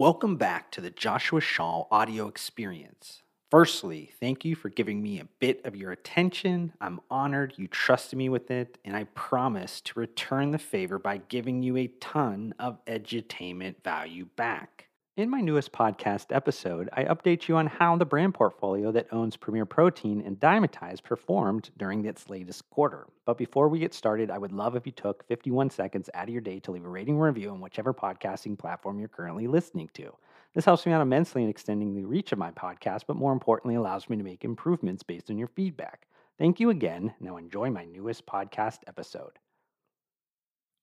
Welcome back to the Joshua Shaw audio experience. Firstly, thank you for giving me a bit of your attention. I'm honored you trusted me with it, and I promise to return the favor by giving you a ton of edutainment value back. In my newest podcast episode, I update you on how the brand portfolio that owns Premier Protein and Dymatize performed during its latest quarter. But before we get started, I would love if you took 51 seconds out of your day to leave a rating or review on whichever podcasting platform you're currently listening to. This helps me out immensely in extending the reach of my podcast, but more importantly, allows me to make improvements based on your feedback. Thank you again. Now enjoy my newest podcast episode.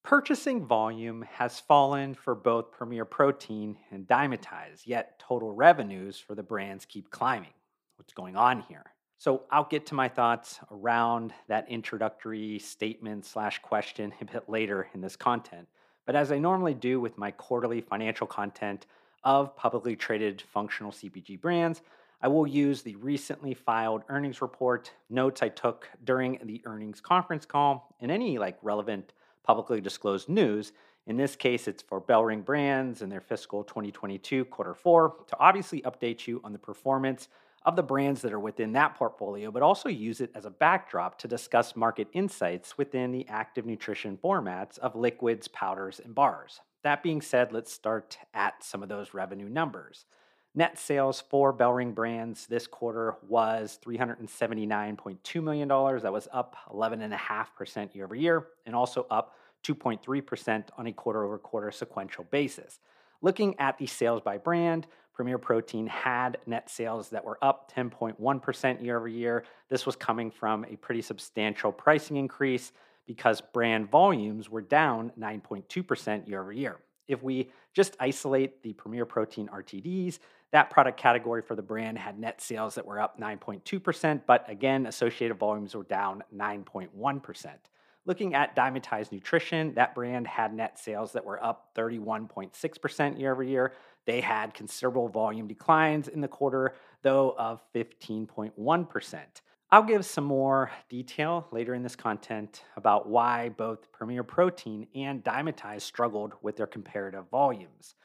Purchasing volume has fallen for both Premier Protein and Dymatize, yet total revenues for the brands keep climbing. What's going on here? So I'll get to my thoughts around that introductory statement slash question a bit later in this content. But as I normally do with my quarterly financial content of publicly traded functional CPG brands, I will use the recently filed earnings report, notes I took during the earnings conference call, and any like relevant publicly disclosed news. In this case, it's for Bellring Brands and their fiscal 2022 quarter four to obviously update you on the performance of the brands that are within that portfolio, but also use it as a backdrop to discuss market insights within the active nutrition formats of liquids, powders, and bars. That being said, let's start at some of those revenue numbers. Net sales for Bellring Brands this quarter was $379.2 million. That was up 11.5% year over year and also up 2.3% on a quarter over quarter sequential basis. Looking at the sales by brand, Premier Protein had net sales that were up 10.1% year over year. This was coming from a pretty substantial pricing increase because brand volumes were down 9.2% year over year. If we just isolate the Premier Protein RTDs, that product category for the brand had net sales that were up 9.2%, but again, associated volumes were down 9.1%. Looking at Dymatize Nutrition, that brand had net sales that were up 31.6% year over year. They had considerable volume declines in the quarter, though, of 15.1%. I'll give some more detail later in this content about why both Premier Protein and Dymatize struggled with their comparative volumes.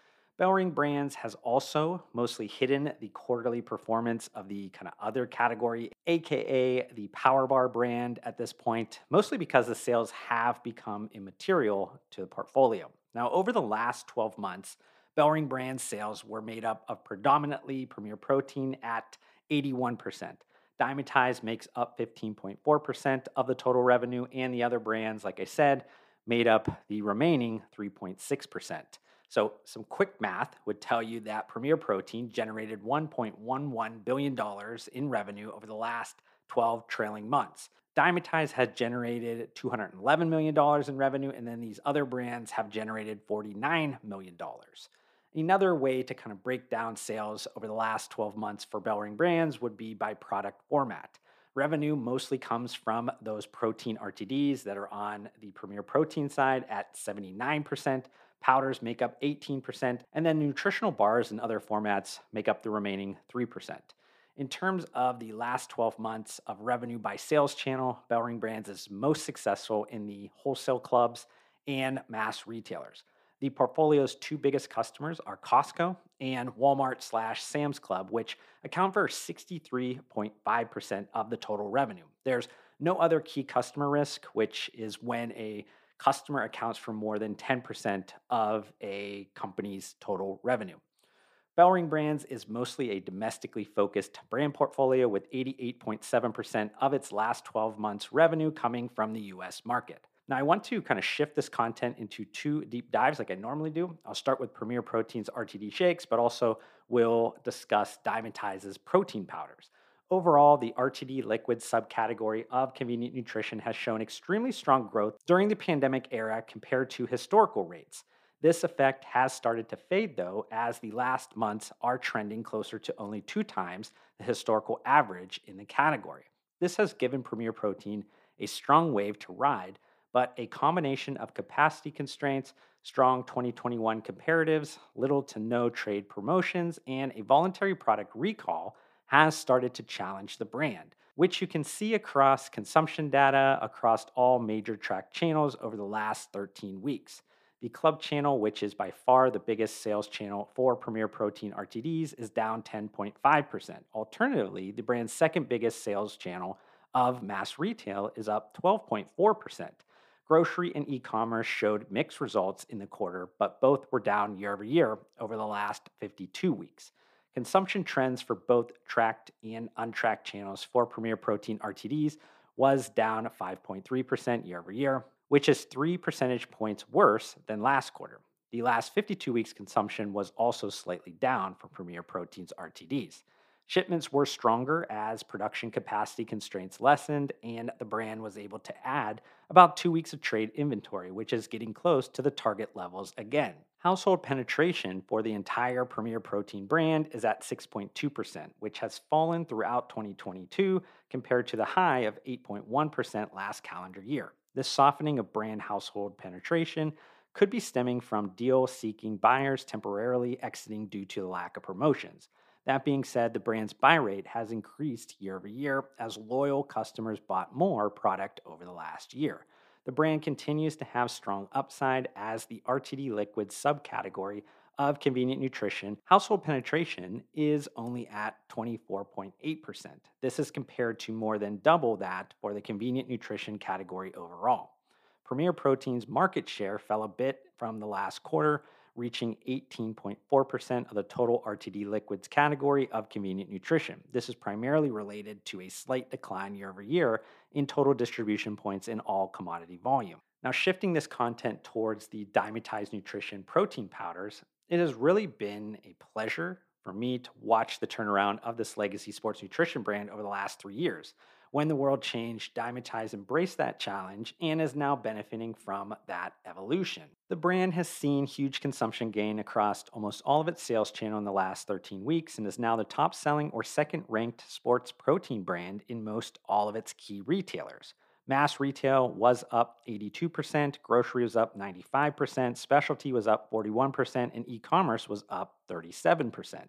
Bellring Brands has also mostly hidden the quarterly performance of the kind of other category, aka the Power Bar brand at this point, mostly because the sales have become immaterial to the portfolio. Now, over the last 12 months, Bellring Brands sales were made up of predominantly Premier Protein at 81%. Dymatize makes up 15.4% of the total revenue, and the other brands, like I said, made up the remaining 3.6%. So, some quick math would tell you that Premier Protein generated $1.11 billion in revenue over the last 12 trailing months. Dymatize has generated $211 million in revenue, and then these other brands have generated $49 million. Another way to kind of break down sales over the last 12 months for Bellring Brands would be by product format. Revenue mostly comes from those protein RTDs that are on the Premier Protein side at 79%. Powders make up 18%, and then nutritional bars and other formats make up the remaining 3%. In terms of the last 12 months of revenue by sales channel, Bellring Brands is most successful in the wholesale clubs and mass retailers. The portfolio's two biggest customers are Costco and Walmart slash Sam's Club, which account for 63.5% of the total revenue. There's no other key customer risk, which is when a customer accounts for more than 10% of a company's total revenue. Bellring Brands is mostly a domestically focused brand portfolio with 88.7% of its last 12 months revenue coming from the US market. Now, I want to kind of shift this content into two deep dives like I normally do. I'll start with Premier Protein's RTD shakes, but also we'll discuss Dymatize's protein powders. Overall, the RTD liquid subcategory of convenient nutrition has shown extremely strong growth during the pandemic era compared to historical rates. This effect has started to fade though, as the last months are trending closer to only two times the historical average in the category. This has given Premier Protein a strong wave to ride, but a combination of capacity constraints, strong 2021 comparatives, little to no trade promotions, and a voluntary product recall has started to challenge the brand, which you can see across consumption data across all major track channels over the last 13 weeks. The club channel, which is by far the biggest sales channel for Premier Protein RTDs, is down 10.5%. Alternatively, the brand's second biggest sales channel of mass retail is up 12.4%. Grocery and e commerce showed mixed results in the quarter, but both were down year over year over the last 52 weeks. Consumption trends for both tracked and untracked channels for Premier Protein RTDs was down 5.3% year over year, which is three percentage points worse than last quarter. The last 52 weeks consumption was also slightly down for Premier Protein's RTDs. Shipments were stronger as production capacity constraints lessened, and the brand was able to add about two weeks of trade inventory, which is getting close to the target levels again. Household penetration for the entire Premier Protein brand is at 6.2%, which has fallen throughout 2022 compared to the high of 8.1% last calendar year. This softening of brand household penetration could be stemming from deal seeking buyers temporarily exiting due to the lack of promotions. That being said, the brand's buy rate has increased year over year as loyal customers bought more product over the last year. The brand continues to have strong upside as the RTD liquid subcategory of convenient nutrition. Household penetration is only at 24.8%. This is compared to more than double that for the convenient nutrition category overall. Premier Protein's market share fell a bit from the last quarter, reaching 18.4% of the total RTD liquids category of convenient nutrition. This is primarily related to a slight decline year over year in total distribution points in all commodity volume. Now, shifting this content towards the Dymatize Nutrition protein powders, it has really been a pleasure for me to watch the turnaround of this legacy sports nutrition brand over the last three years. When the world changed, Dymatize embraced that challenge and is now benefiting from that evolution. The brand has seen huge consumption gain across almost all of its sales channel in the last 13 weeks and is now the top selling or second ranked sports protein brand in most all of its key retailers. Mass retail was up 82%, grocery was up 95%, specialty was up 41%, and e commerce was up 37%.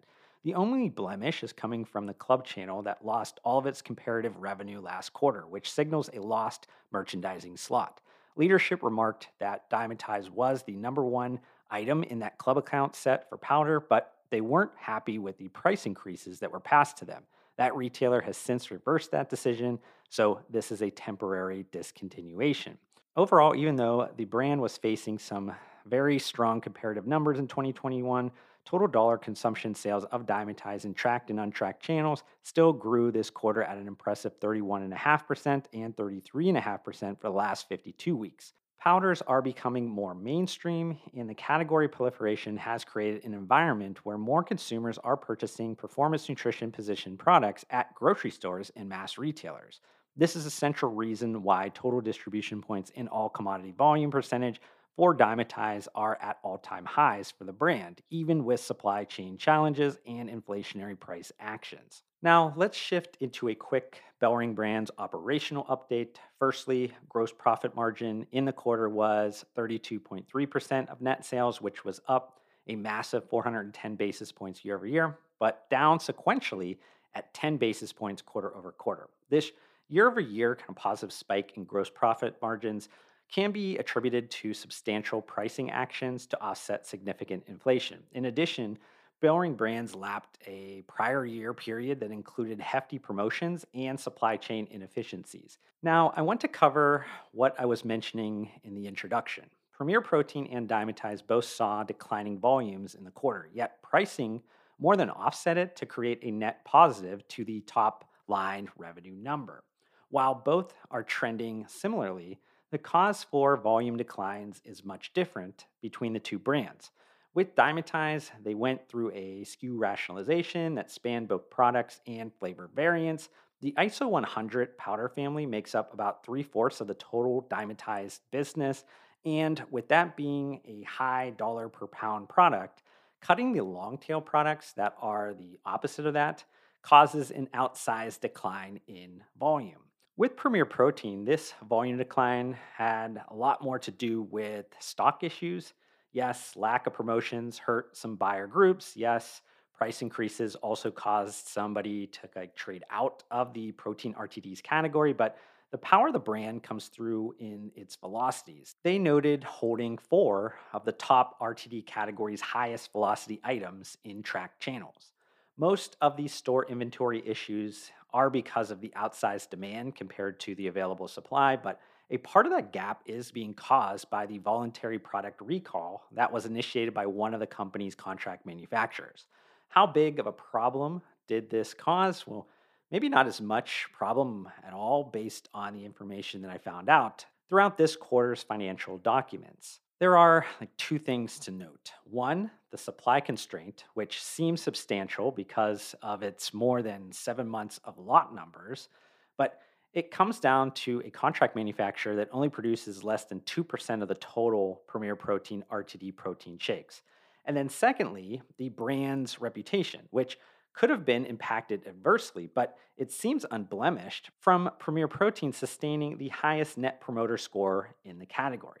The only blemish is coming from the club channel that lost all of its comparative revenue last quarter, which signals a lost merchandising slot. Leadership remarked that Dymatize was the number one item in that club account set for powder, but they weren't happy with the price increases that were passed to them. That retailer has since reversed that decision, so this is a temporary discontinuation. Overall, even though the brand was facing some very strong comparative numbers in 2021, total dollar consumption sales of Dymatize in tracked and untracked channels still grew this quarter at an impressive 31.5% and 33.5% for the last 52 weeks. Powders are becoming more mainstream, and the category proliferation has created an environment where more consumers are purchasing performance nutrition positioned products at grocery stores and mass retailers. This is a central reason why total distribution points in all commodity volume percentage for Dymatize are at all time highs for the brand, even with supply chain challenges and inflationary price actions. Now, let's shift into a quick BellRing Brands operational update. Firstly, gross profit margin in the quarter was 32.3% of net sales, which was up a massive 410 basis points year over year, but down sequentially at 10 basis points quarter over quarter. This year over year kind of positive spike in gross profit margins can be attributed to substantial pricing actions to offset significant inflation. In addition, BellRing Brands lapped a prior year period that included hefty promotions and supply chain inefficiencies. Now, I want to cover what I was mentioning in the introduction. Premier Protein and Dymatize both saw declining volumes in the quarter, yet pricing more than offset it to create a net positive to the top line revenue number. While both are trending similarly, the cause for volume declines is much different between the two brands. With Dymatize, they went through a SKU rationalization that spanned both products and flavor variants. The ISO 100 powder family makes up about three fourths of the total Dymatize business. And with that being a high dollar per pound product, cutting the long tail products that are the opposite of that causes an outsized decline in volume. With Premier Protein, this volume decline had a lot more to do with stock issues Yes, lack of promotions hurt some buyer groups. Yes, price increases also caused somebody to like trade out of the protein RTDs category, but the power of the brand comes through in its velocities. They noted holding four of the top RTD category's highest velocity items in tracked channels. Most of these store inventory issues are because of the outsized demand compared to the available supply, but a part of that gap is being caused by the voluntary product recall that was initiated by one of the company's contract manufacturers. How big of a problem did this cause? Well, maybe not as much problem at all based on the information that I found out throughout this quarter's financial documents. There are like two things to note. One, the supply constraint, which seems substantial because of its more than 7 months of lot numbers, but it comes down to a contract manufacturer that only produces less than 2% of the total Premier Protein RTD protein shakes. And then, secondly, the brand's reputation, which could have been impacted adversely, but it seems unblemished from Premier Protein sustaining the highest net promoter score in the category.